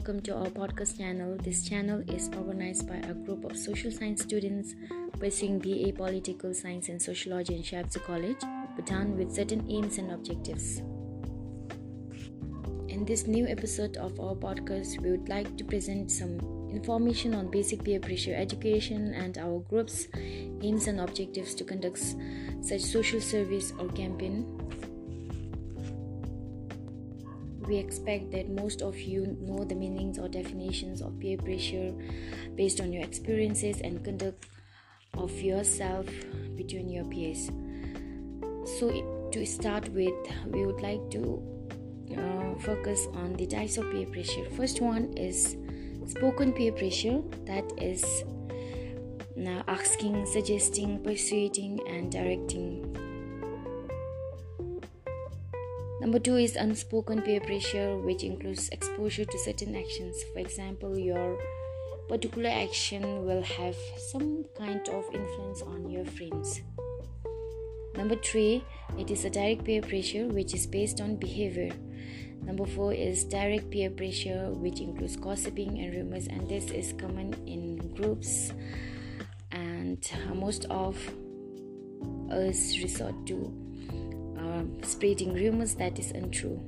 welcome to our podcast channel. This channel is organized by a group of social science students pursuing BA Political Science and Sociology in Sherubtse College, Bhutan, with certain aims and objectives. In this new episode of our podcast, we would like to present some information on basic peer pressure education and our group's aims and objectives to conduct such social service or campaign we expect that most of you know the meanings or definitions of peer pressure based on your experiences and conduct of yourself between your peers. So, to start with, we would like to uh, focus on the types of peer pressure. First one is spoken peer pressure, that is now asking, suggesting, persuading, and directing Number two is unspoken peer pressure, which includes exposure to certain actions. For example, your particular action will have some kind of influence on your friends. Number three, it is a direct peer pressure, which is based on behavior. Number four is direct peer pressure, which includes gossiping and rumors, and this is common in groups, and most of us resort to um, spreading rumors that is untrue.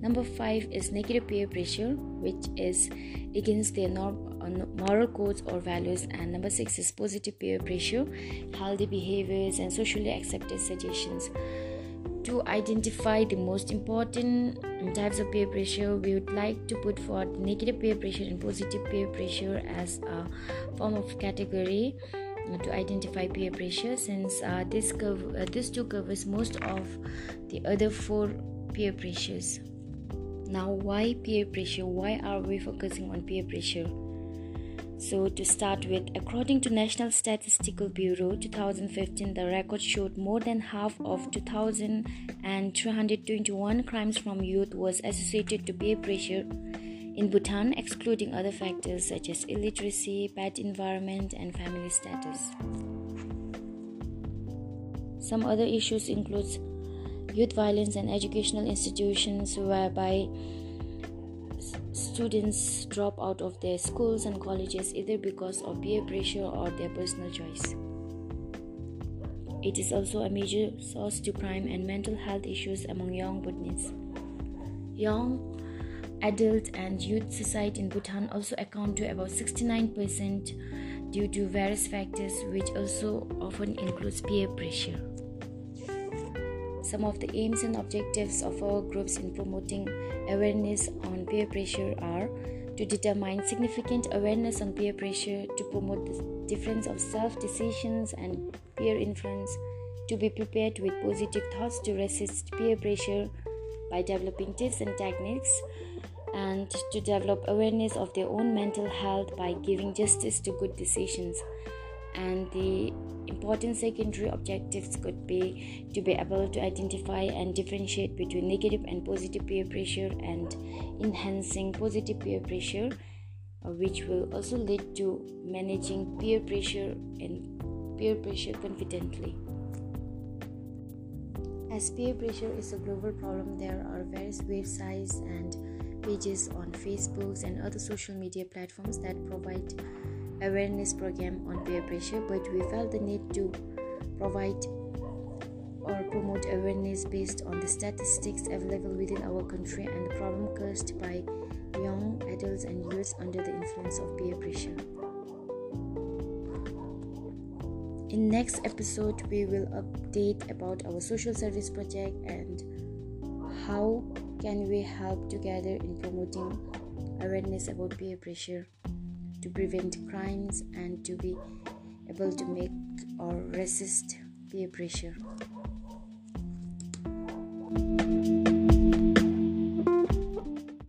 Number five is negative peer pressure, which is against their norm, uh, moral codes or values. And number six is positive peer pressure, healthy behaviors, and socially accepted suggestions. To identify the most important types of peer pressure, we would like to put forward negative peer pressure and positive peer pressure as a form of category to identify peer pressure since uh, this uh, this two covers most of the other four peer pressures. Now why peer pressure? Why are we focusing on peer pressure? So to start with according to national statistical bureau 2015 the record showed more than half of 2321 crimes from youth was associated to peer pressure in Bhutan, excluding other factors such as illiteracy, bad environment, and family status. Some other issues include youth violence and educational institutions whereby students drop out of their schools and colleges either because of peer pressure or their personal choice. It is also a major source to crime and mental health issues among young Bhutanese. Young adult and youth suicide in Bhutan also account to about 69% due to various factors which also often includes peer pressure. Some of the aims and objectives of our groups in promoting awareness on peer pressure are to determine significant awareness on peer pressure, to promote the difference of self decisions and peer influence, to be prepared with positive thoughts to resist peer pressure by developing tips and techniques and to develop awareness of their own mental health by giving justice to good decisions. And the important secondary objectives could be to be able to identify and differentiate between negative and positive peer pressure and enhancing positive peer pressure, which will also lead to managing peer pressure and peer pressure confidently. As peer pressure is a global problem, there are various websites and pages on Facebook and other social media platforms that provide awareness program on peer pressure, but we felt the need to provide or promote awareness based on the statistics available within our country and the problem caused by young adults and youths under the influence of peer pressure. In next episode we will update about our social service project and how can we help together in promoting awareness about peer pressure to prevent crimes and to be able to make or resist peer pressure?